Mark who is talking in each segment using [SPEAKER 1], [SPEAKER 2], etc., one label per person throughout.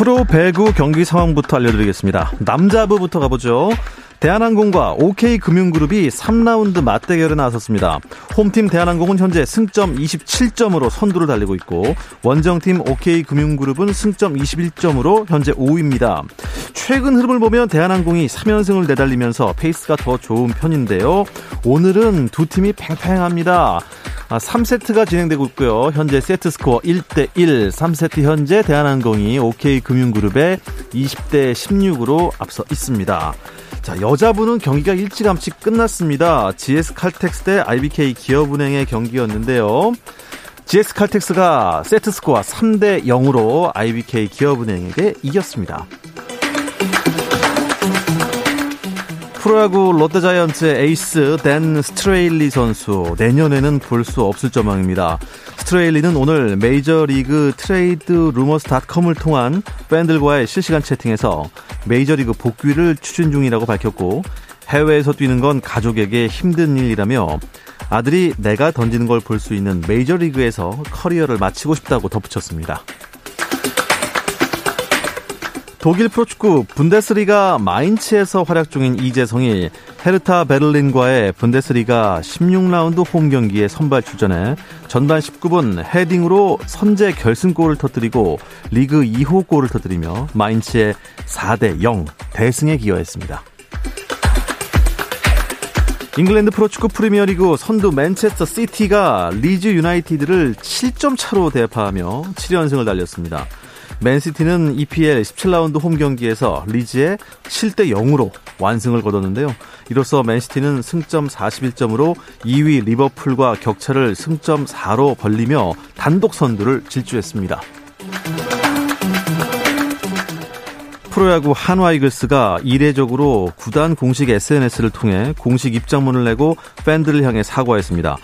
[SPEAKER 1] 프로 배구 경기 상황부터 알려드리겠습니다. 남자부부터 가보죠. 대한항공과 OK금융그룹이 3라운드 맞대결에 나섰습니다. 홈팀 대한항공은 현재 승점 27점으로 선두를 달리고 있고 원정팀 OK금융그룹은 승점 21점으로 현재 5위입니다. 최근 흐름을 보면 대한항공이 3연승을 내달리면서 페이스가 더 좋은 편인데요. 오늘은 두 팀이 팽팽합니다. 3세트가 아, 진행되고 있고요. 현재 세트 스코어 1대1, 3세트 현재 대한항공이 OK금융그룹에 20대 16으로 앞서 있습니다. 자, 여자부는 경기가 일찌감치 끝났습니다. GS 칼텍스 대 IBK 기업은행의 경기였는데요. GS 칼텍스가 세트 스코어 3대 0으로 IBK 기업은행에게 이겼습니다. 프로야구 롯데자이언츠의 에이스 댄 스트레일리 선수 내년에는 볼 수 없을 전망입니다. 스트레일리는 오늘 메이저리그 트레이드 루머스닷컴을 통한 팬들과의 실시간 채팅에서 메이저리그 복귀를 추진 중이라고 밝혔고 해외에서 뛰는 건 가족에게 힘든 일이라며 아들이 내가 던지는 걸 볼 수 있는 메이저리그에서 커리어를 마치고 싶다고 덧붙였습니다. 독일 프로축구 분데스리가 마인츠에서 활약 중인 이재성이 헤르타 베를린과의 분데스리가 16라운드 홈 경기에 선발 출전해 전반 19분 헤딩으로 선제 결승골을 터뜨리고 리그 2호 골을 터뜨리며 마인츠의 4대 0 대승에 기여했습니다. 잉글랜드 프로축구 프리미어리그 선두 맨체스터 시티가 리즈 유나이티드를 7점 차로 대파하며 7연승을 달렸습니다. 맨시티는 EPL 17라운드 홈 경기에서 리즈에 7대 0으로 완승을 거뒀는데요. 이로써 맨시티는 승점 41점으로 2위 리버풀과 격차를 승점 4로 벌리며 단독 선두를 질주했습니다. 프로야구 한화 이글스가 이례적으로 구단 공식 SNS를 통해 공식 입장문을 내고 팬들을 향해 사과했습니다.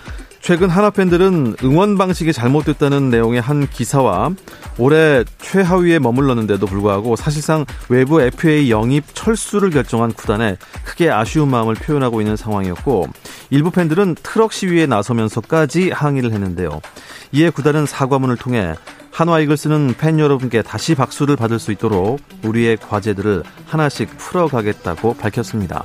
[SPEAKER 1] 최근 하나 팬들은 응원 방식이 잘못됐다는 내용의 한 기사와 올해 최하위에 머물렀는데도 불구하고 사실상 외부 FA 영입 철수를 결정한 구단에 크게 아쉬운 마음을 표현하고 있는 상황이었고 일부 팬들은 트럭 시위에 나서면서까지 항의를 했는데요. 이에 구단은 사과문을 통해 한화 이글스는 팬 여러분께 다시 박수를 받을 수 있도록 우리의 과제들을 하나씩 풀어가겠다고 밝혔습니다.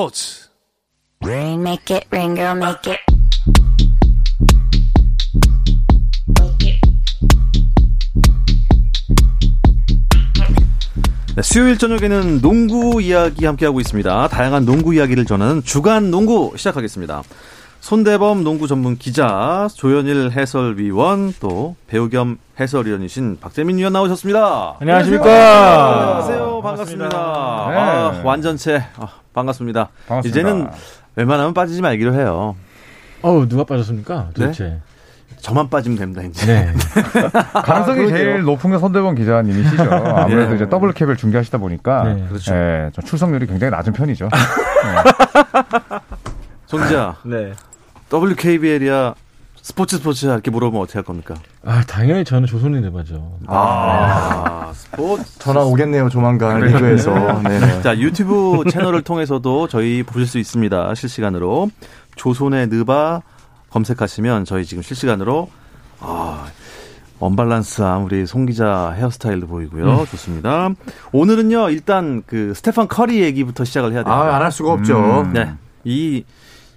[SPEAKER 1] 스포츠 Rain make it rain girl make it 네, 수요일 저녁에는 농구 이야기 함께하고 있습니다. 다양한 농구 이야기를 전하는 주간 농구 시작하겠습니다. 손대범 농구 전문 기자, 조현일 해설위원, 또 배우 겸 해설위원이신 박재민 위원 나오셨습니다.
[SPEAKER 2] 안녕하십니까.
[SPEAKER 1] 안녕하세요. 반갑습니다. 반갑습니다. 네. 아, 완전체 아, 반갑습니다. 반갑습니다. 이제는 웬만하면 빠지지 말기로 해요.
[SPEAKER 2] 어우, 누가 빠졌습니까? 도대체. 네?
[SPEAKER 1] 저만 빠지면 됩니다, 이제. 네.
[SPEAKER 3] 가능성이 아, 제일 높은 게 손대범 기자님이시죠. 아무래도 네. 이제 더블 캡을 중계하시다 보니까. 네. 그렇죠. 네, 출석률이 굉장히 낮은 편이죠. 네.
[SPEAKER 1] 송 기자. 네. WKBL이야 스포츠 스포츠야 이렇게 물어보면 어떻게 할 겁니까?
[SPEAKER 2] 아 당연히 저는 조선의 느바죠. 아,
[SPEAKER 3] 아 스포츠 전화 오겠네요 조만간 리그에서.
[SPEAKER 1] 네. 자 유튜브 채널을 통해서도 저희 보실 수 있습니다 실시간으로 조선의 느바 검색하시면 저희 지금 실시간으로 아 언밸런스한 우리 송 기자 헤어스타일도 보이고요. 음. 좋습니다. 오늘은요, 일단 그 스테판 커리 얘기부터 시작을 해야 돼요.
[SPEAKER 4] 아, 안 할 수가 없죠.
[SPEAKER 1] 음. 네. 이,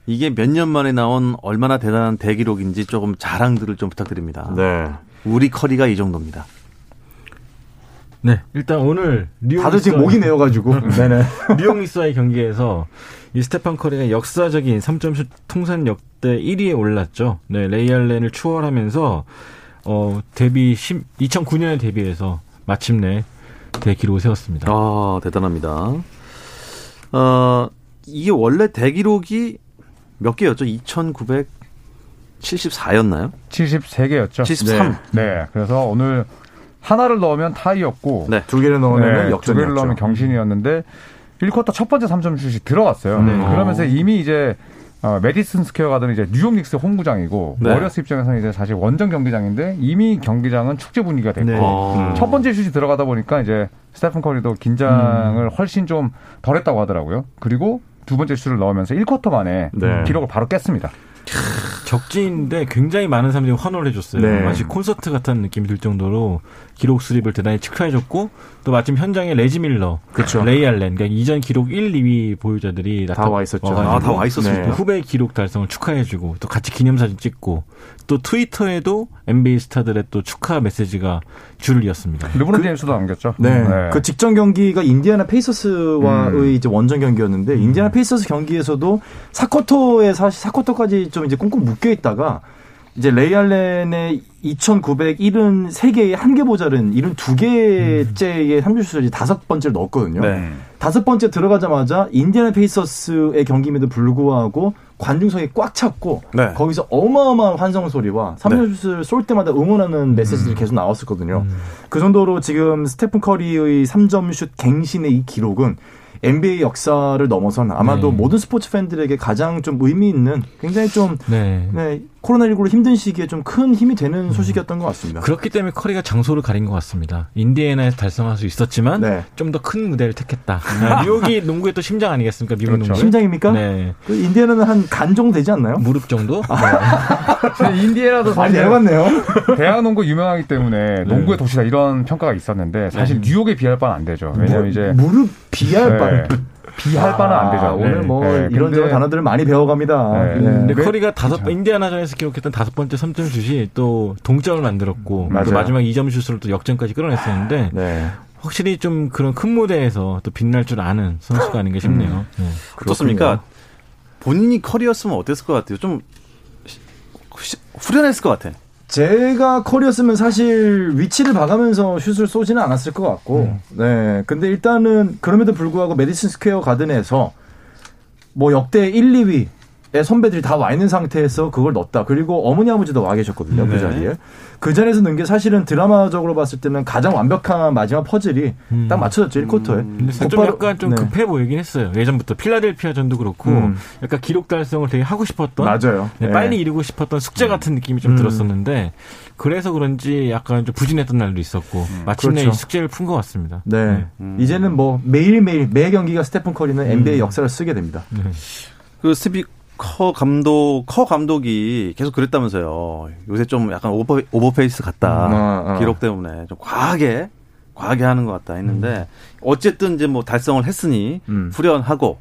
[SPEAKER 1] 이게 몇 년 만에 나온 얼마나 대단한 대기록인지 조금 자랑들을 좀 부탁드립니다. 네. 우리 커리가 이 정도입니다.
[SPEAKER 2] 네, 일단 오늘
[SPEAKER 4] 뉴욕 다들 지금 목이 메어가지고 네네
[SPEAKER 2] 뉴욕 닉스와의 경기에서 이 스테판 커리가 역사적인 3점슛 통산 역대 1위에 올랐죠. 네, 레이알렌을 추월하면서 어 데뷔 10, 2009년에 데뷔해서 마침내 대기록을 세웠습니다.
[SPEAKER 1] 아 대단합니다. 어 이게 원래 대기록이 몇 개였죠? 2,974였나요?
[SPEAKER 3] 73개였죠.
[SPEAKER 1] 73.
[SPEAKER 3] 네. 네. 그래서 오늘 하나를 넣으면 타이였고
[SPEAKER 4] 네. 두 개를 넣으면 네. 역전두
[SPEAKER 3] 개를 넣으면 경신이었는데 1쿼터 첫 번째 3점 슛이 들어갔어요. 네. 그러면서 이미 이제 어, 메디슨 스퀘어 가든 이제 뉴욕 닉스 홈구장이고 네. 워리어스 입장에서는 이제 사실 원정 경기장인데 이미 경기장은 축제 분위기가 됐고 네. 음. 첫 번째 슛이 들어가다 보니까 이제 스테픈 커리도 긴장을 음. 훨씬 좀 덜했다고 하더라고요. 그리고 두 번째 슛을 넣으면서 1쿼터 만에 네. 기록을 바로 깼습니다.
[SPEAKER 2] 적지인데 굉장히 많은 사람들이 환호를 해줬어요. 네. 마치 콘서트 같은 느낌이 들 정도로 기록 수립을 대단히 축하해줬고 또 마침 현장에 레지 밀러, 그렇죠. 레이 알렌, 그러니까 이전 기록 1, 2위 보유자들이
[SPEAKER 4] 다 와 있었죠.
[SPEAKER 1] 아, 다 와 있었습니다.
[SPEAKER 2] 네. 후배 기록 달성을 축하해주고 또 같이 기념사진 찍고 또 트위터에도 NBA 스타들의 또 축하 메시지가 줄을 이었습니다.
[SPEAKER 3] 르브론 그, 제임스도 남겼죠.
[SPEAKER 4] 네. 네. 그 직전 경기가 인디애나 페이서스와의 음. 이제 원정 경기였는데 음. 인디애나 페이서스 경기에서도 사쿼터에 사실 사쿼터까지 좀 이제 꽁꽁 묶여 있다가 이제 레이 알렌의 2,973개의 한 개 모자른 72개째의 삼점슛을 다섯 번째를 넣었거든요. 네. 다섯 번째 들어가자마자 인디애나 페이서스의 경기임에도 불구하고 관중석이 꽉 찼고 네. 거기서 어마어마한 환성 소리와 삼점슛을 네. 쏠 때마다 응원하는 메시지들이 음. 계속 나왔었거든요. 음. 그 정도로 지금 스테픈 커리의 3점 슛 갱신의 이 기록은 NBA 역사를 넘어서는 아마도 네. 모든 스포츠 팬들에게 가장 좀 의미 있는 굉장히 좀 네. 네, 코로나19로 힘든 시기에 좀 큰 힘이 되는 음. 소식이었던 것 같습니다.
[SPEAKER 2] 그렇기 때문에 커리가 장소를 가린 것 같습니다. 인디애나에서 달성할 수 있었지만 네. 좀더 큰 무대를 택했다. 네, 뉴욕이 농구의 또 심장 아니겠습니까? 미국 그렇죠. 농구
[SPEAKER 4] 심장입니까? 네. 그 인디애나는 한 간 정도 되지 않나요?
[SPEAKER 2] 무릎 정도?
[SPEAKER 3] 네. 인디애나도
[SPEAKER 4] 많이 내려갔네요.
[SPEAKER 3] 대학 농구 유명하기 때문에 농구의 도시다 이런 평가가 있었는데 사실 뉴욕에 비할 바는 안 되죠. 왜냐하면 이제
[SPEAKER 4] 무릎 비할 바는
[SPEAKER 3] 비할 바는 안 되죠. 아,
[SPEAKER 4] 오늘 네. 뭐 네. 이런저런 단어들을 많이 배워갑니다. 네.
[SPEAKER 2] 네. 근데 커리가 다섯 그렇죠. 인디아나전에서 기록했던 다섯 번째 3점 슛이 또 동점을 만들었고 또 마지막 2점 슛으로 또 역전까지 끌어냈었는데 네. 확실히 좀 그런 큰 무대에서 또 빛날 줄 아는 선수가 아닌가 싶네요. 음.
[SPEAKER 1] 어떻습니까? 본인이 커리였으면 어땠을 것 같아요? 좀 후련했을 것 같아.
[SPEAKER 4] 제가 커리였으면 사실 위치를 봐가면서 슛을 쏘지는 않았을 것 같고, 음. 네. 근데 일단은 그럼에도 불구하고 메디슨 스퀘어 가든에서 뭐 역대 1, 2위 선배들이 다 와 있는 상태에서 그걸 넣었다. 그리고 어머니 아버지도 와 계셨거든요. 그 네. 그 자리에. 그 자리에서 넣은 게 사실은 드라마적으로 봤을 때는 가장 완벽한 마지막 퍼즐이 음. 딱 맞춰졌죠. 1쿼터에. 음.
[SPEAKER 2] 근데 좀 약간 좀 네. 급해 보이긴 했어요. 예전부터 필라델피아 전도 그렇고 음. 약간 기록 달성을 되게 하고 싶었던
[SPEAKER 4] 맞아요.
[SPEAKER 2] 네, 네. 빨리 이루고 싶었던 숙제 같은 느낌이 좀 음. 들었었는데 그래서 그런지 약간 좀 부진했던 날도 있었고 음. 마침내 그렇죠. 이 숙제를 푼 것 같습니다.
[SPEAKER 4] 네. 네. 음. 이제는 뭐 매일매일 매 경기가 스테픈 커리는 NBA 역사를 쓰게 됩니다. 네.
[SPEAKER 1] 그 스티브 커 감독, 커 감독이 계속 그랬다면서요. 요새 좀 약간 오버, 오버페이스 같다. 음, 어, 어. 기록 때문에. 좀 과하게, 과하게 하는 것 같다 했는데, 음. 어쨌든 이제 뭐 달성을 했으니, 음. 후련하고,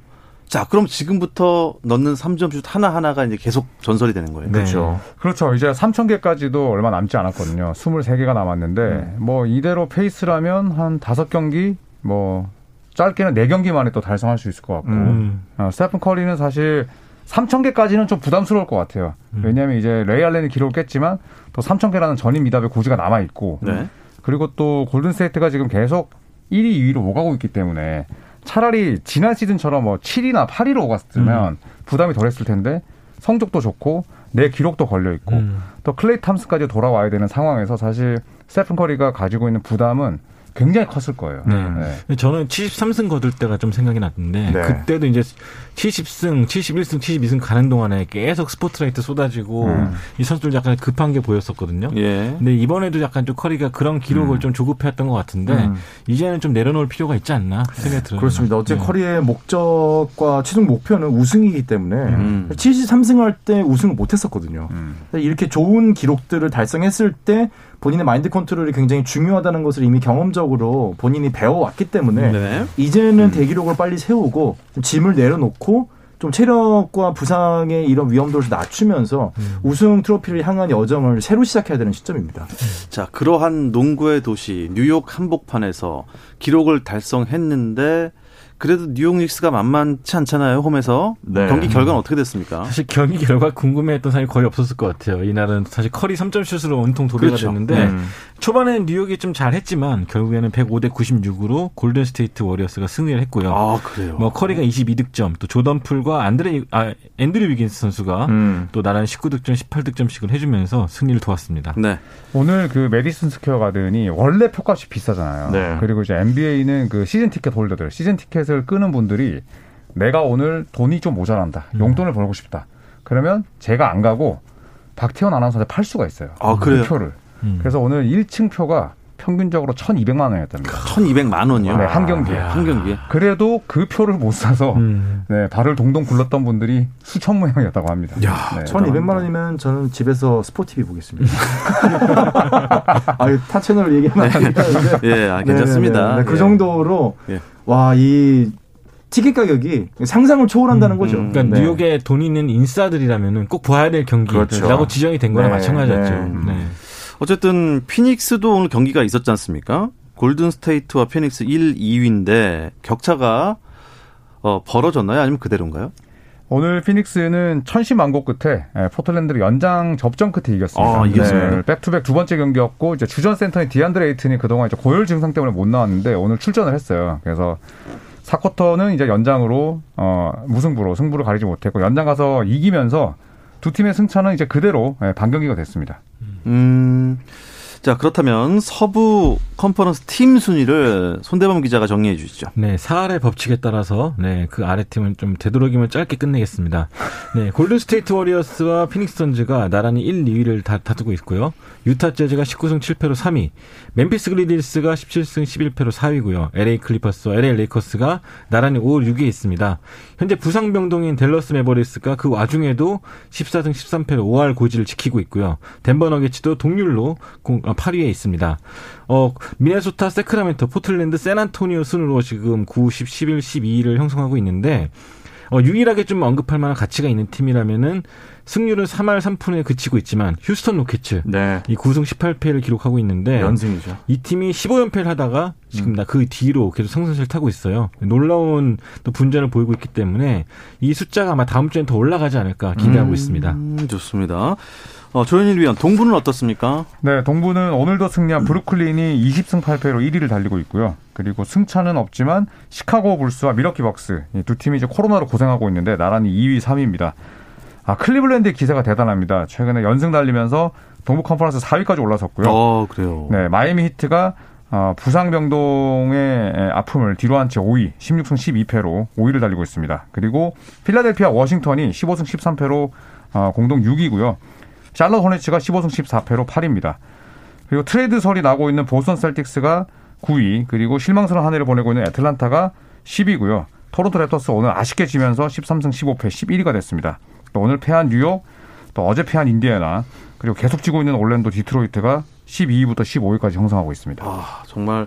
[SPEAKER 1] 자, 그럼 지금부터 넣는 3점슛 하나하나가 이제 계속 전설이 되는 거예요.
[SPEAKER 3] 네. 그렇죠. 그렇죠. 이제 3,000개까지도 얼마 남지 않았거든요. 23개가 남았는데, 음. 뭐 이대로 페이스라면 한 5경기, 뭐, 짧게는 4경기 만에 또 달성할 수 있을 것 같고, 음. 어, 스테픈 커리는 사실 3,000개까지는 좀 부담스러울 것 같아요. 음. 왜냐하면 이제 레이 알렌이 기록을 깼지만 또 3,000개라는 전임 미답의 고지가 남아 있고 네. 그리고 또 골든스테이트가 지금 계속 1위, 2위로 오가고 있기 때문에 차라리 지난 시즌처럼 뭐 7위나 8위로 오갔으면 음. 부담이 덜했을 텐데 성적도 좋고 내 기록도 걸려 있고 음. 또 클레이 탐슨까지 돌아와야 되는 상황에서 사실 스테픈 커리가 가지고 있는 부담은 굉장히 컸을 거예요. 네.
[SPEAKER 2] 네. 저는 73승 거둘 때가 좀 생각이 났는데 네. 그때도 이제 70승, 71승, 72승 가는 동안에 계속 스포트라이트 쏟아지고 음. 이 선수들 약간 급한 게 보였었거든요. 예. 근데 이번에도 약간 좀 커리가 그런 기록을 음. 좀 조급해했던 것 같은데 음. 이제는 좀 내려놓을 필요가 있지 않나 생각이 들어요.
[SPEAKER 4] 그렇습니다. 어째 네. 커리의 목적과 최종 목표는 우승이기 때문에 73승 할 때 우승을 못했었거든요. 음. 이렇게 좋은 기록들을 달성했을 때 본인의 마인드 컨트롤이 굉장히 중요하다는 것을 이미 경험적으로 본인이 배워왔기 때문에 네. 이제는 음. 대기록을 빨리 세우고 짐을 내려놓고 좀 체력과 부상의 이런 위험도를 낮추면서 음. 우승 트로피를 향한 여정을 새로 시작해야 되는 시점입니다.
[SPEAKER 1] 자, 그러한 농구의 도시 뉴욕 한복판에서 기록을 달성했는데 그래도 뉴욕 닉스가 만만치 않잖아요 홈에서 네. 경기 결과는 어떻게 됐습니까?
[SPEAKER 2] 사실 경기 결과 궁금해했던 사람이 거의 없었을 것 같아요. 이날은 사실 커리 3점 슛으로 온통 도배가 그렇죠. 됐는데 음. 초반에는 뉴욕이 좀 잘했지만 결국에는 105대 96으로 골든 스테이트 워리어스가 승리를 했고요.
[SPEAKER 1] 아 그래요.
[SPEAKER 2] 뭐 커리가 22득점, 또 조던 풀과 안드레 아 앤드류 위긴스 선수가 음. 또 나란히 19득점, 18득점씩을 해주면서 승리를 도왔습니다.
[SPEAKER 3] 네. 오늘 그 메디슨 스퀘어 가든이 원래 표값이 비싸잖아요. 네. 그리고 이제 NBA는 그 season ticket holder들, 시즌 티켓을 끊는 분들이 내가 오늘 돈이 좀 모자란다, 음. 용돈을 벌고 싶다. 그러면 제가 안 가고 박태원 아나운서한테 팔 수가 있어요.
[SPEAKER 1] 아 그래요?
[SPEAKER 3] 그 표를. 음. 그래서 오늘 1층 표가 평균적으로 1,200만 원이었답니다.
[SPEAKER 1] 1,200만 원이요?
[SPEAKER 3] 네, 한 경기에.
[SPEAKER 1] 아, 한 경기에.
[SPEAKER 3] 그래도 그 표를 못 사서 음. 네, 발을 동동 굴렀던 분들이 수천 명이었다고 합니다.
[SPEAKER 4] 야, 네, 1,200만 원이면 저는 집에서 스포티비 보겠습니다. 아, 타 채널 얘기하면 안
[SPEAKER 1] 네. 예, 아, 괜찮습니다. 네, 네,
[SPEAKER 4] 네, 그 예. 정도로 예. 와, 이 티켓 가격이 상상을 초월한다는 음, 거죠.
[SPEAKER 2] 음. 그러니까 네. 뉴욕에 돈 있는 인싸들이라면은 꼭 봐야 될 경기라고 그렇죠. 지정이 된 거나 네, 마찬가지였죠. 네. 네.
[SPEAKER 1] 어쨌든 피닉스도 오늘 경기가 있었지 않습니까? 골든 스테이트와 피닉스 1, 2위인데 격차가 어, 벌어졌나요? 아니면 그대로인가요?
[SPEAKER 3] 오늘 피닉스는 천신만고 끝에 예, 포틀랜드를 연장 접전 끝에 이겼습니다.
[SPEAKER 1] 아, 이겼습니다. 네,
[SPEAKER 3] back-to-back 두 번째 경기였고 이제 주전 센터인 디안드레 에이튼이 그동안 이제 고열 증상 때문에 못 나왔는데 오늘 출전을 했어요. 그래서 4쿼터는 이제 연장으로 어 무승부로 승부를 가리지 못했고 연장 가서 이기면서 두 팀의 승차는 이제 그대로 예, 반경기가 됐습니다.
[SPEAKER 1] 음. 자, 그렇다면 서부 컨퍼런스 팀 순위를 손대범 기자가 정리해 주시죠.
[SPEAKER 2] 네, 사할의 법칙에 따라서 네, 그 아래 팀은 좀 되도록이면 짧게 끝내겠습니다. 네, 골든 스테이트 워리어스와 피닉스 선즈가 나란히 1, 2위를 다, 다투고 있고요. 유타 재즈가 19승 7패로 3위, 멤피스 그리즐리스가 17승 11패로 4위고요. LA 클리퍼스와 LA 레이커스가 나란히 5, 6위에 있습니다. 현재 부상 병동인 댈러스 매버릭스가 그 와중에도 14승 13패로 5할 고지를 지키고 있고요. 덴버 너게츠도 동률로 8위에 있습니다. 어, 미네소타, 세크라멘토, 포틀랜드, 샌안토니오 순으로 지금 9, 10, 11, 12위를 형성하고 있는데 어, 유일하게 좀 언급할 만한 가치가 있는 팀이라면은 승률은 3할 3푼에 그치고 있지만 휴스턴 로켓츠 네. 이 9승 18패를 기록하고 있는데
[SPEAKER 1] 연승이죠.
[SPEAKER 2] 이 팀이 15연패를 하다가 지금 음. 나그 뒤로 계속 상승세를 타고 있어요. 놀라운 또 분전을 보이고 있기 때문에 이 숫자가 아마 다음 주엔 더 올라가지 않을까 기대하고 음, 있습니다.
[SPEAKER 1] 좋습니다. 어, 조현일 위원, 동부는 어떻습니까?
[SPEAKER 3] 네, 동부는 오늘도 승리한 브루클린이 20승 8패로 1위를 달리고 있고요. 그리고 승차는 없지만 시카고 불스와 밀워키 벅스 두 팀이 이제 코로나로 고생하고 있는데 나란히 2위, 3위입니다. 아, 클리블랜드의 기세가 대단합니다. 최근에 연승 달리면서 동부 컨퍼런스 4위까지 올라섰고요.
[SPEAKER 1] 어, 그래요.
[SPEAKER 3] 네, 마이애미 히트가 어, 부상병동의 아픔을 뒤로한 채 5위, 16승 12패로 5위를 달리고 있습니다. 그리고 필라델피아 워싱턴이 15승 13패로 어, 공동 6위고요. 샬럿 호네츠가 15승 14패로 8위입니다. 그리고 트레이드설이 나고 있는 보스턴 셀틱스가 9위, 그리고 실망스러운 한 해를 보내고 있는 애틀란타가 10위고요. 토론토 랩터스 오늘 아쉽게 지면서 13승 15패 11위가 됐습니다. 또 오늘 패한 뉴욕, 또 어제 패한 인디애나, 그리고 계속 지고 있는 올랜도 디트로이트가 12위부터 15위까지 형성하고 있습니다.
[SPEAKER 1] 아, 정말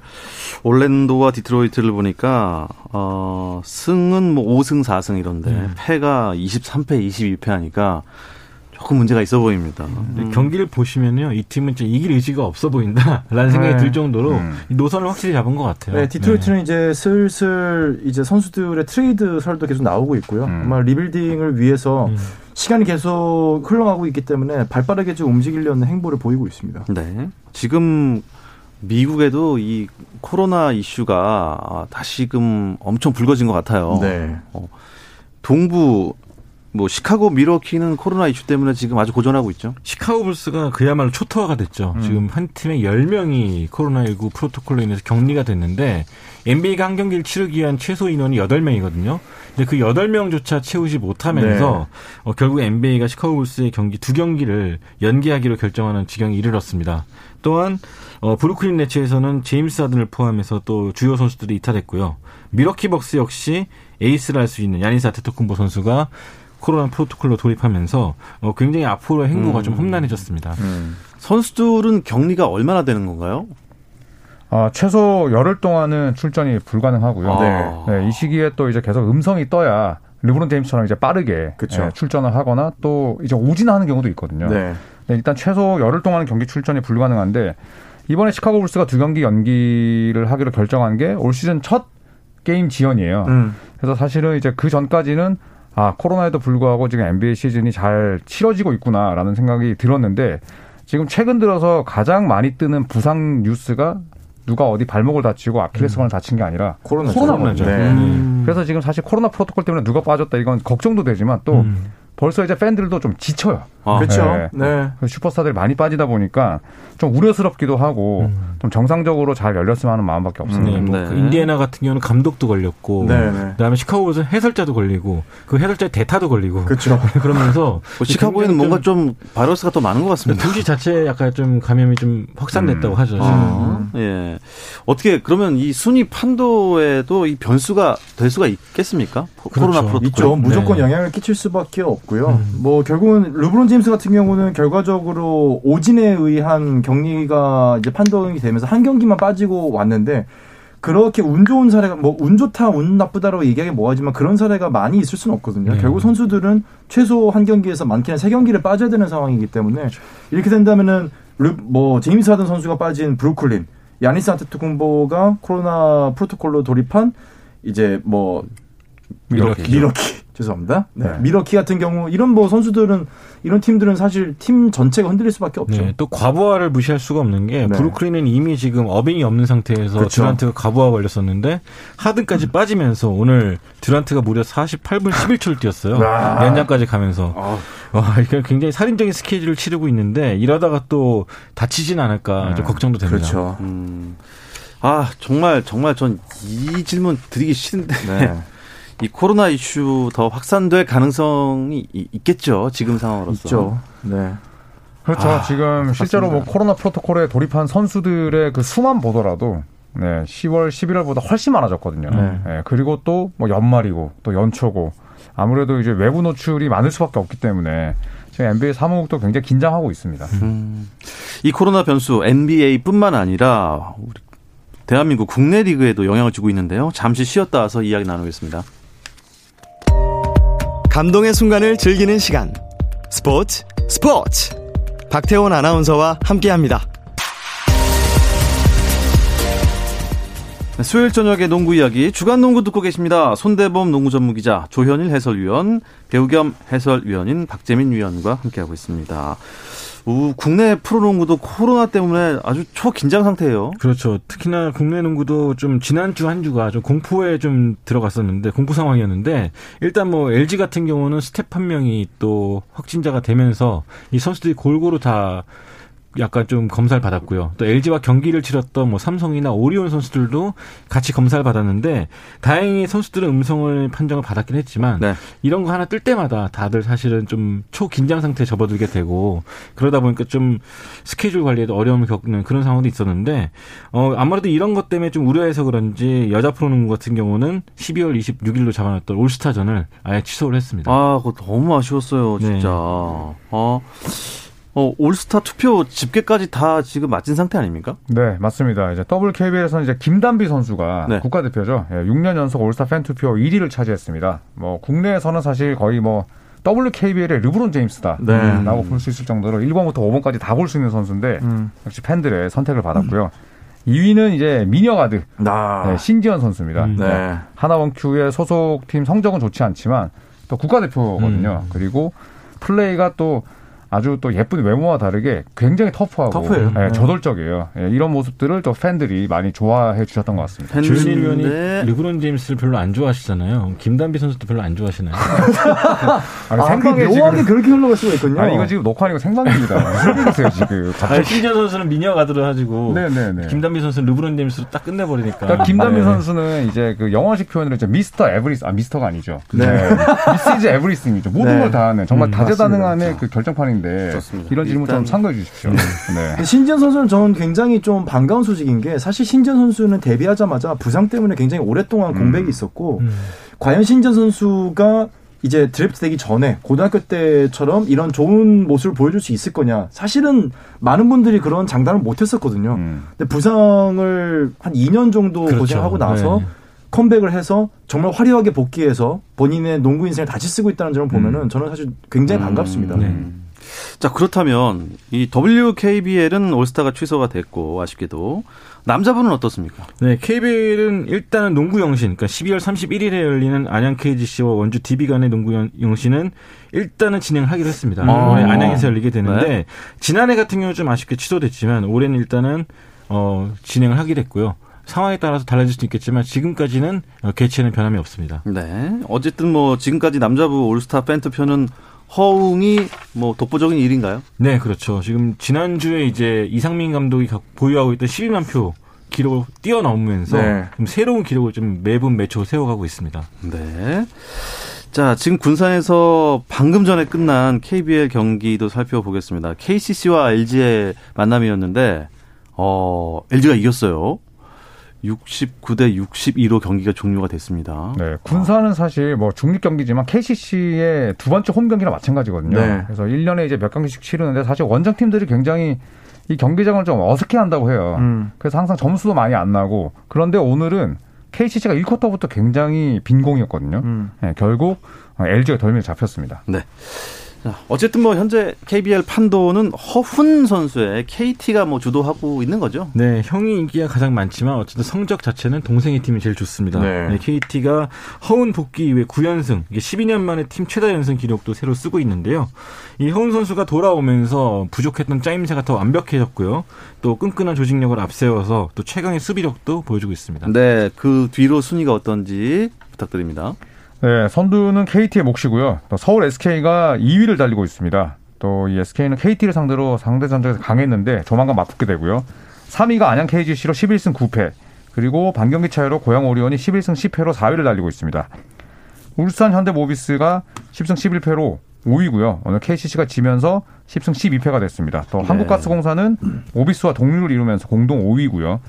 [SPEAKER 1] 올랜도와 디트로이트를 보니까 어, 승은 뭐 5승 4승 이런데 음. 패가 23패 22패 하니까 조금 문제가 있어 보입니다.
[SPEAKER 2] 음. 경기를 보시면요, 이 팀은 진짜 이길 의지가 없어 보인다라는 생각이 네. 들 정도로 음. 노선을 확실히 잡은 것 같아요.
[SPEAKER 4] 네, 디트로이트는 네. 이제 슬슬 이제 선수들의 트레이드 설도 계속 나오고 있고요. 음. 아마 리빌딩을 위해서 음. 시간이 계속 흘러가고 있기 때문에 발빠르게 좀 움직이려는 행보를 보이고 있습니다.
[SPEAKER 1] 네, 지금 미국에도 이 코로나 이슈가 다시금 엄청 불거진 것 같아요. 네. 어, 동부 뭐 시카고 미러키는 코로나 이슈 때문에 지금 아주 고전하고 있죠.
[SPEAKER 2] 시카고 불스가 그야말로 초토화가 됐죠. 음. 지금 한 팀에 10명이 코로나19 프로토콜로 인해서 격리가 됐는데 NBA가 한 경기를 치르기 위한 최소 인원이 8명이거든요. 근데 그 8명조차 채우지 못하면서 네. 어, 결국 NBA가 시카고 불스의 경기 두 경기를 연기하기로 결정하는 지경에 이르렀습니다. 또한 어, 브루클린 네츠에서는 제임스 하든을 포함해서 또 주요 선수들이 이탈했고요. 미러키 벅스 역시 에이스를 할 수 있는 야니스 아테토쿤보 선수가 코로나 프로토콜로 돌입하면서 어, 굉장히 앞으로 행보가 음. 좀 험난해졌습니다. 음.
[SPEAKER 1] 선수들은 격리가 얼마나 되는 건가요?
[SPEAKER 3] 아, 최소 열흘 동안은 출전이 불가능하고요. 아. 네. 네. 이 시기에 또 이제 계속 음성이 떠야 르브론 제임스처럼 이제 빠르게 네, 출전을 하거나 또 이제 오진하는 경우도 있거든요. 네. 네, 일단 최소 열흘 동안은 경기 출전이 불가능한데 이번에 시카고 불스가 두 경기 연기를 하기로 결정한 게 올 시즌 첫 게임 지연이에요. 음. 그래서 사실은 이제 그 전까지는 아 코로나에도 불구하고 지금 NBA 시즌이 잘 치러지고 있구나라는 생각이 들었는데 지금 최근 들어서 가장 많이 뜨는 부상 뉴스가 누가 어디 발목을 다치고 아킬레스건을 음. 다친 게 아니라 코로나죠. 코로나죠. 네. 음. 그래서 지금 사실 코로나 프로토콜 때문에 누가 빠졌다 이건 걱정도 되지만 또 음. 벌써 이제 팬들도 좀 지쳐요.
[SPEAKER 1] 아, 그렇죠. 네.
[SPEAKER 3] 네. 슈퍼스타들이 많이 빠지다 보니까 좀 우려스럽기도 하고 음. 좀 정상적으로 잘 열렸으면 하는 마음밖에 없습니다.
[SPEAKER 2] 네, 뭐 그 인디애나 같은 경우는 감독도 걸렸고, 네, 네. 그다음에 시카고에서 해설자도 걸리고, 그 해설자 대타도 걸리고,
[SPEAKER 1] 그렇죠.
[SPEAKER 2] 그러면서
[SPEAKER 1] 뭐 시카고에는 뭔가 좀 바이러스가 더 많은 것 같습니다.
[SPEAKER 2] 도시 자체에 약간 좀 감염이 좀 확산됐다고 음. 하죠.
[SPEAKER 1] 아, 예. 어떻게 그러면 이 순위 판도에도 이 변수가 될 수가 있겠습니까?
[SPEAKER 4] 그렇죠. 코로나 프로토콜 있죠. 무조건 네. 영향을 끼칠 수밖에 없고요. 음. 뭐 결국은 르브론 제임스 같은 경우는 결과적으로 오진에 의한 격리가 이제 판독이 되면서 한 경기만 빠지고 왔는데 그렇게 운 좋은 사례가 뭐 운 좋다 운 나쁘다라고 얘기하기 뭐하지만 그런 사례가 많이 있을 수는 없거든요. 네. 결국 선수들은 최소 한 경기에서 많게는 세 경기를 빠져야 되는 상황이기 때문에 그렇죠. 이렇게 된다면은 뭐 제임스 하든 선수가 빠진 브루클린 야니스 안테토쿤보가 코로나 프로토콜로 돌입한 이제 뭐 밀워키 밀워키 죄송합니다. 네. 네. 밀워키 같은 경우 이런 뭐 선수들은 이런 팀들은 사실 팀 전체가 흔들릴 수밖에 없죠. 네,
[SPEAKER 2] 또 과부하를 무시할 수가 없는 게 네. 브루클린은 이미 지금 어빙이 없는 상태에서 그렇죠. 듀란트가 과부하 걸렸었는데 하든까지 빠지면서 오늘 듀란트가 무려 48분 11초를 뛰었어요. 연장까지 가면서 아. 와, 이게 굉장히 살인적인 스케줄을 치르고 있는데 이러다가 또 다치진 않을까 좀 네. 걱정도 됩니다.
[SPEAKER 1] 그렇죠. 음. 아 정말 정말 전 이 질문 드리기 싫은데. 네. 이 코로나 이슈 더 확산될 가능성이 있겠죠. 지금 상황으로서.
[SPEAKER 3] 있죠. 네. 그렇죠. 아, 지금 실제로 뭐 코로나 프로토콜에 돌입한 선수들의 그 수만 보더라도 네, 10월, 11월보다 훨씬 많아졌거든요. 네. 네. 그리고 또 뭐 연말이고 또 연초고 아무래도 이제 외부 노출이 많을 수밖에 없기 때문에 지금 NBA 사무국도 굉장히 긴장하고 있습니다. 음.
[SPEAKER 1] 이 코로나 변수 NBA뿐만 아니라 우리 대한민국 국내 리그에도 영향을 주고 있는데요. 잠시 쉬었다 와서 이야기 나누겠습니다.
[SPEAKER 5] 감동의 순간을 즐기는 시간. 스포츠, 스포츠! 박태원 아나운서와 함께 합니다.
[SPEAKER 1] 네, 수요일 저녁에 농구 이야기 주간 농구 듣고 계십니다. 손대범 농구 전문 기자, 조현일 해설위원, 배우 겸 해설위원인 박재민 위원과 함께하고 있습니다. 국내 프로농구도 코로나 때문에 아주 초긴장 상태예요.
[SPEAKER 2] 그렇죠. 특히나 국내 농구도 좀 지난주 한 주가 좀 공포에 좀 들어갔었는데 공포 상황이었는데 일단 뭐 LG 같은 경우는 스태프 한 명이 또 확진자가 되면서 이 선수들이 골고루 다 약간 좀 검사를 받았고요. 또 LG와 경기를 치렀던 뭐 삼성이나 오리온 선수들도 같이 검사를 받았는데 다행히 선수들은 음성을 판정을 받았긴 했지만 네. 이런 거 하나 뜰 때마다 다들 사실은 좀 초긴장 상태에 접어들게 되고 그러다 보니까 좀 스케줄 관리에도 어려움을 겪는 그런 상황도 있었는데 어 아무래도 이런 것 때문에 좀 우려해서 그런지 여자 프로농구 같은 경우는 12월 26일로 잡아놨던 올스타전을 아예 취소를 했습니다.
[SPEAKER 1] 아, 그거 너무 아쉬웠어요, 진짜. 네. 어. 어, 올스타 투표 집계까지 다 지금 마친 상태 아닙니까?
[SPEAKER 3] 네, 맞습니다. 이제 WKBL에서는 이제 김단비 선수가 네. 국가대표죠. 예, 6년 연속 올스타 팬 투표 1위를 차지했습니다. 뭐 국내에서는 사실 거의 뭐 WKBL의 르브론 제임스다. 네. 라고 볼수 있을 정도로 1번부터 5번까지 다 볼 수 있는 선수인데 음. 역시 팬들의 선택을 받았고요. 음. 2위는 이제 미녀가드 아. 네, 신지현 선수입니다. 음. 네. 하나원큐의 소속팀 성적은 좋지 않지만 또 국가대표거든요. 음. 그리고 플레이가 또 아주 또 예쁜 외모와 다르게 굉장히 터프하고 터프해요. 예, 네, 저돌적이에요. 예, 이런 모습들을 또 팬들이 많이 좋아해 주셨던 것 같습니다.
[SPEAKER 2] 조현일 위원이 르브론 제임스를 별로 안 좋아하시잖아요. 김단비 선수도 별로 안 좋아하시나요?
[SPEAKER 4] 아니, 아, 생방에 묘하게 그렇게 흘러갈 수가 있군요.
[SPEAKER 3] 아니, 이거 지금 녹화 아니고 생방입니다. 얘기세요 지금?
[SPEAKER 2] 갑자기 신재 선수는 미녀 가 들어가지고 네네네. 김단비 선수는 르브론 제임스로 딱 끝내버리니까.
[SPEAKER 3] 그러니까 김단비 네. 선수는 이제 그 영어식 표현으로 이제 미스터 에브리스 아 미스터가 아니죠. 네. 미시즈 에브리스이죠. 모든 네. 걸다 하는 정말 음, 다재다능함의 그 결정판인 데. 텐데 좋습니다. 이런 질문 좀 참고해 주십시오. 네.
[SPEAKER 4] 네. 신지현 선수는 저는 굉장히 좀 반가운 소식인 게 사실 신지현 선수는 데뷔하자마자 부상 때문에 굉장히 오랫동안 음. 공백이 있었고 음. 과연 신지현 선수가 이제 드래프트 되기 전에 고등학교 때처럼 이런 좋은 모습을 보여줄 수 있을 거냐. 사실은 많은 분들이 그런 장담을 못 했었거든요. 음. 근데 부상을 한 2년 정도 그렇죠. 고생하고 나서 네. 컴백을 해서 정말 화려하게 복귀해서 본인의 농구 인생을 다시 쓰고 있다는 점을 보면은 음. 저는 사실 굉장히 음. 반갑습니다. 네.
[SPEAKER 1] 자, 그렇다면 이 WKBL은 올스타가 취소가 됐고 아쉽게도 남자분은 어떻습니까?
[SPEAKER 2] 네, KBL은 일단은 농구 영신, 그러니까 12월 31일에 열리는 안양 KGC와 원주 DB 간의 농구 영신은 일단은 진행을 하기로 했습니다. 음. 올해 안양에서 열리게 되는데 네. 지난해 같은 경우 좀 아쉽게 취소됐지만 올해는 일단은 어 진행을 하기로 했고요. 상황에 따라서 달라질 수 있겠지만 지금까지는 개최는 변함이 없습니다.
[SPEAKER 1] 네. 어쨌든 뭐 지금까지 남자부 올스타 팬투표는 허웅이 뭐 독보적인 일인가요?
[SPEAKER 2] 네, 그렇죠. 지금 지난주에 이제 이상민 감독이 보유하고 있던 12만 표 기록을 뛰어넘으면서 네. 좀 새로운 기록을 좀 매분 매초 세워가고 있습니다.
[SPEAKER 1] 네. 자, 지금 군산에서 방금 전에 끝난 KBL 경기도 살펴보겠습니다. KCC와 LG의 만남이었는데, 어, LG가 이겼어요. 69대 62로 경기가 종료가 됐습니다.
[SPEAKER 3] 네, 군산은 사실 뭐 중립 경기지만 KCC의 두 번째 홈 경기랑 마찬가지거든요. 네. 그래서 1년에 이제 몇 경기씩 치르는데 사실 원정 팀들이 굉장히 이 경기장을 좀 어색해 한다고 해요. 음. 그래서 항상 점수도 많이 안 나고 그런데 오늘은 KCC가 1쿼터부터 굉장히 빈공이었거든요. 음. 네, 결국 LG가 덜미를 잡혔습니다.
[SPEAKER 1] 네. 어쨌든 뭐 현재 KBL 판도는 허훈 선수의 KT가 뭐 주도하고 있는 거죠.
[SPEAKER 2] 네, 형이 인기가 가장 많지만 어쨌든 성적 자체는 동생의 팀이 제일 좋습니다. 네. 네 KT가 허훈 복귀 이후에 9연승, 이게 12년 만에 팀 최다 연승 기록도 새로 쓰고 있는데요. 이 허훈 선수가 돌아오면서 부족했던 짜임새가 더 완벽해졌고요. 또 끈끈한 조직력을 앞세워서 또 최강의 수비력도 보여주고 있습니다.
[SPEAKER 1] 네, 그 뒤로 순위가 어떤지 부탁드립니다.
[SPEAKER 3] 네, 선두는 KT의 몫이고요. 또 서울 SK가 2위를 달리고 있습니다. 또 이 SK는 KT를 상대로 상대 전적에서 강했는데 조만간 맞붙게 되고요. 3위가 안양 KGC로 11승 9패, 그리고 반경기 차이로 고양 오리온이 11승 10패로 4위를 달리고 있습니다. 울산 현대모비스가 10승 11패로 5위고요. 오늘 KCC가 지면서 10승 12패가 됐습니다. 또 네. 한국가스공사는 모비스와 동률을 이루면서 공동 5위고요.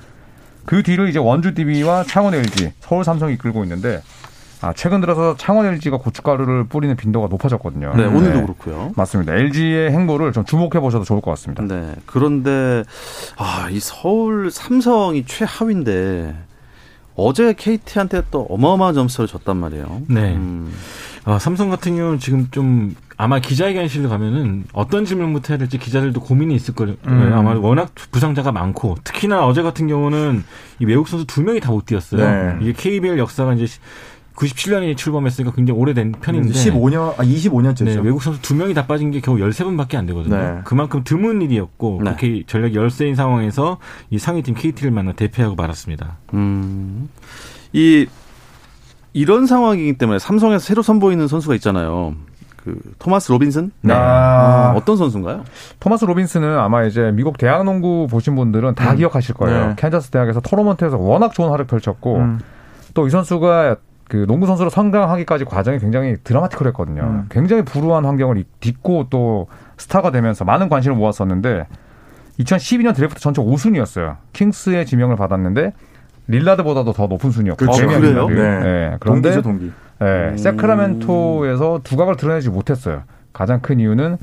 [SPEAKER 3] 그 뒤를 이제 원주 DB와 창원 LG, 서울 삼성이 이끌고 있는데 아, 최근 들어서 창원 LG가 고춧가루를 뿌리는 빈도가 높아졌거든요.
[SPEAKER 1] 네, 오늘도 네. 그렇고요.
[SPEAKER 3] 맞습니다. LG의 행보를 좀 주목해 보셔도 좋을 것 같습니다.
[SPEAKER 1] 네. 그런데 아, 이 서울 삼성이 최하위인데 어제 KT한테 또 어마어마한 점수를 줬단 말이에요.
[SPEAKER 2] 네. 음. 아, 삼성 같은 경우는 지금 좀 아마 기자회견실에 가면은 어떤 질문부터 해야 될지 기자들도 고민이 있을 거예요. 음. 아마 워낙 부상자가 많고 특히나 어제 같은 경우는 이 외국 선수 두 명이 다 못 뛰었어요. 네. 이게 KBL 역사가 이제 97년에 출범했으니까 굉장히 오래된 편인데
[SPEAKER 4] 15년 아 25년째죠. 네,
[SPEAKER 2] 외국 선수 두 명이 다 빠진 게 겨우 13분밖에 안 되거든요. 네. 그만큼 드문 일이었고 네. 그렇게 전력 열세인 상황에서 이 상위팀 KT를 만나 대패하고 말았습니다. 음.
[SPEAKER 1] 이 이런 상황이기 때문에 삼성에서 새로 선보이는 선수가 있잖아요. 그 토마스 로빈슨? 네. 아. 어, 떤 선수인가요?
[SPEAKER 3] 토마스 로빈슨은 아마 이제 미국 대학 농구 보신 분들은 다 음. 기억하실 거예요. 네. 캔자스 대학에서 토너먼트에서 워낙 좋은 활약 펼쳤고 음. 또이 선수가 그 농구 선수로 성장하기까지 과정이 굉장히 드라마틱했거든요. 음. 굉장히 불우한 환경을 딛고 또 스타가 되면서 많은 관심을 모았었는데 2012년 드래프트 전체 5순위였어요. 킹스의 지명을 받았는데 릴라드보다도 더 높은 순위였고.
[SPEAKER 1] 그렇죠. 그래요? 네.
[SPEAKER 3] 네. 그런데 동기죠, 동기. 네, 음. 세크라멘토에서 두각을 드러내지 못했어요. 가장 큰 이유는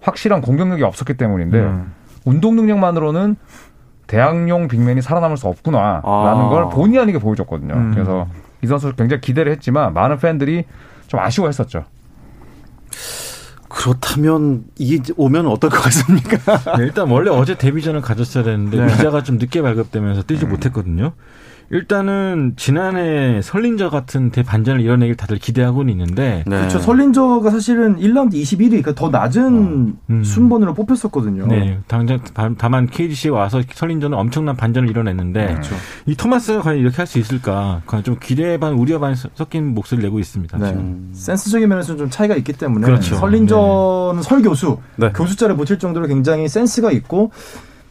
[SPEAKER 3] 확실한 공격력이 없었기 때문인데 음. 운동 능력만으로는 대학용 빅맨이 살아남을 수 없구나라는 아. 걸 본의 아니게 보여줬거든요. 음. 그래서 이 선수 굉장히 기대를 했지만 많은 팬들이 좀 아쉬워했었죠.
[SPEAKER 1] 그렇다면 이게 오면 어떨 것 같습니까?
[SPEAKER 2] 네, 일단 원래 어제 데뷔전을 가졌어야 되는데 네. 비자가 좀 늦게 발급되면서 뛰지 음. 못했거든요. 일단은 지난해 설린저 같은 대반전을 이뤄내길 다들 기대하고는 있는데
[SPEAKER 4] 네. 그렇죠. 설린저가 사실은 1라운드 21위 그러니까 더 낮은 어. 음. 순번으로 뽑혔었거든요.
[SPEAKER 2] 네. 당장 다만 KGC에 와서 설린저는 엄청난 반전을 이뤄냈는데 그렇죠. 이 토마스가 과연 이렇게 할 수 있을까? 좀 기대 반 우려 반 섞인 목소리를 내고 있습니다. 네.
[SPEAKER 4] 음. 센스적인 면에서는 좀 차이가 있기 때문에 그렇죠. 설린저는 네. 설 교수 네. 교수자를 붙일 정도로 굉장히 센스가 있고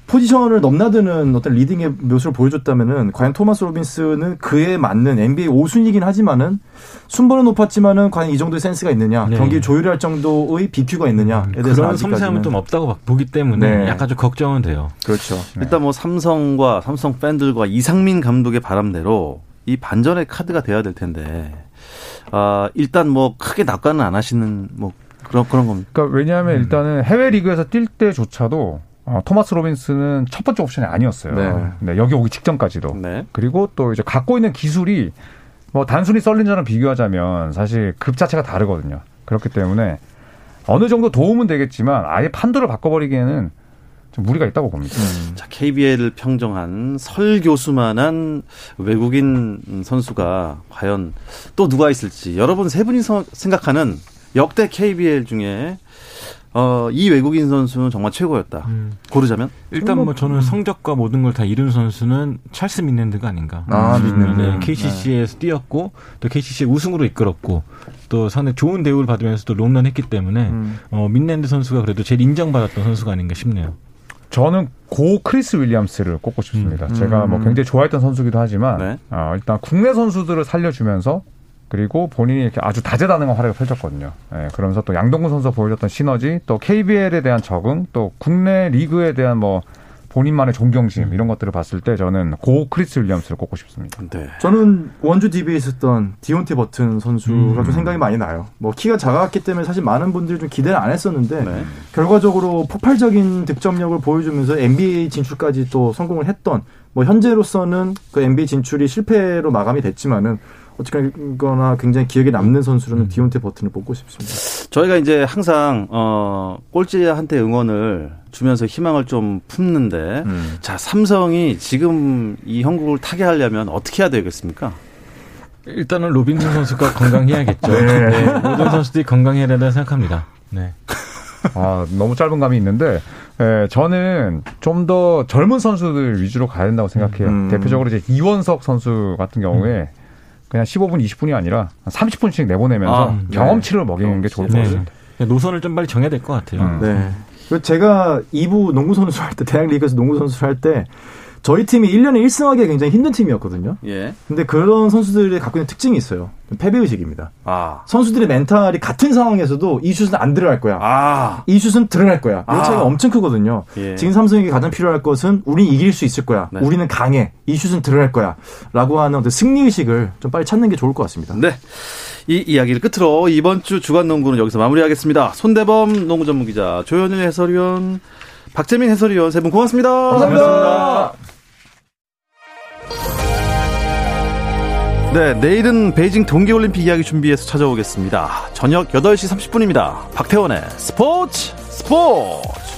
[SPEAKER 4] 포지션을 넘나드는 어떤 리딩의 묘수를 보여줬다면은 과연 토마스 로빈슨은 그에 맞는 NBA 5순위이긴 하지만은 순번은 높았지만은 과연 이 정도의 센스가 있느냐 네. 경기 조율할 정도의 BQ가 있느냐에 대해서
[SPEAKER 2] 그런 섬세함은 좀 없다고 보기 때문에 네. 약간 좀 걱정은 돼요.
[SPEAKER 1] 그렇죠. 네. 일단 뭐 삼성과 삼성 팬들과 이상민 감독의 바람대로 이 반전의 카드가 돼야 될 텐데 아, 일단 뭐 크게 낙관은 안 하시는 뭐 그런 그런 겁니다.
[SPEAKER 3] 그러니까 왜냐하면 음. 일단은 해외 리그에서 뛸 때조차도 어, 토마스 로빈스는 첫 번째 옵션이 아니었어요. 네. 네 여기 오기 직전까지도. 네. 그리고 또 이제 갖고 있는 기술이 뭐 단순히 썰린저랑 비교하자면 사실 급 자체가 다르거든요. 그렇기 때문에 어느 정도 도움은 되겠지만 아예 판도를 바꿔버리기에는 좀 무리가 있다고 봅니다. 음.
[SPEAKER 1] 자, KBL을 평정한 설 교수만한 외국인 선수가 과연 또 누가 있을지 여러분 세 분이 생각하는 역대 KBL 중에 어, 이 외국인 선수는 정말 최고였다. 음. 고르자면?
[SPEAKER 2] 일단 뭐 저는 성적과 모든 걸 다 이룬 선수는 찰스 민랜드가 아닌가.
[SPEAKER 3] 아, 민랜드.
[SPEAKER 2] 네, KCC에서 네. 뛰었고 또 KCC 우승으로 이끌었고 또 상당히 좋은 대우를 받으면서도 롱런 했기 때문에 음. 어, 민랜드 선수가 그래도 제일 인정받았던 선수가 아닌가 싶네요.
[SPEAKER 3] 저는 고 크리스 윌리엄스를 꼽고 싶습니다. 음. 제가 뭐 굉장히 좋아했던 선수기도 하지만 네. 어, 일단 국내 선수들을 살려주면서 그리고 본인이 이렇게 아주 다재다능한 활약을 펼쳤거든요. 예, 그러면서 또 양동근 선수가 보여줬던 시너지, 또 KBL에 대한 적응, 또 국내 리그에 대한 뭐 본인만의 존경심 이런 것들을 봤을 때 저는 고 크리스 윌리엄스를 꼽고 싶습니다.
[SPEAKER 4] 네. 저는 원주 DB에 있었던 디온테 버튼 선수가 음. 좀 생각이 많이 나요. 뭐 키가 작았기 때문에 사실 많은 분들이 좀 기대를 안 했었는데 네. 결과적으로 폭발적인 득점력을 보여주면서 NBA 진출까지 또 성공을 했던 뭐 현재로서는 그 NBA 진출이 실패로 마감이 됐지만은 어쨌거나 굉장히 기억에 남는 선수로는 음. 디온테 버튼을 뽑고 싶습니다.
[SPEAKER 1] 저희가 이제 항상 어 꼴찌한테 응원을 주면서 희망을 좀 품는데 음. 자 삼성이 지금 이 형국을 타게 하려면 어떻게 해야 되겠습니까?
[SPEAKER 2] 일단은 로빈슨 선수가 건강해야겠죠. 네. 네. 모든 선수들이 건강해야 된다고 생각합니다. 네.
[SPEAKER 3] 아, 너무 짧은 감이 있는데, 예, 저는 좀 더 젊은 선수들 위주로 가야 된다고 생각해요. 음. 대표적으로 이제 이원석 선수 같은 경우에 음. 그냥 15분, 20분이 아니라 30분씩 내보내면서 아, 경험치를 네. 먹이는 게 좋을 것 같습니다.
[SPEAKER 2] 네. 노선을 좀 빨리 정해야 될 것 같아요. 음.
[SPEAKER 4] 네. 제가 2부 농구 선수 할 때, 대학 리그에서 농구 선수 할 때 저희 팀이 1년에 1승하기 굉장히 힘든 팀이었거든요. 예. 근데 그런 선수들이 갖고 있는 특징이 있어요. 패배 의식입니다. 아. 선수들의 멘탈이 같은 상황에서도 이 슛은 안 들어갈 거야. 아. 이 슛은 들어갈 거야. 이런 아. 차이가 엄청 크거든요. 예. 지금 삼성에게 가장 필요할 것은 우린 이길 수 있을 거야. 네. 우리는 강해. 이 슛은 들어갈 거야. 라고 하는 어떤 승리 의식을 좀 빨리 찾는 게 좋을 것 같습니다.
[SPEAKER 1] 네. 이 이야기를 끝으로 이번 주 주간 농구는 여기서 마무리하겠습니다. 손대범 농구 전문 기자, 조현일 해설위원, 박재민 해설위원 세 분 고맙습니다.
[SPEAKER 4] 감사합니다. 고맙습니다.
[SPEAKER 1] 네, 내일은 베이징 동계올림픽 이야기 준비해서 찾아오겠습니다. 저녁 8시 30분입니다. 박태원의 스포츠 스포츠!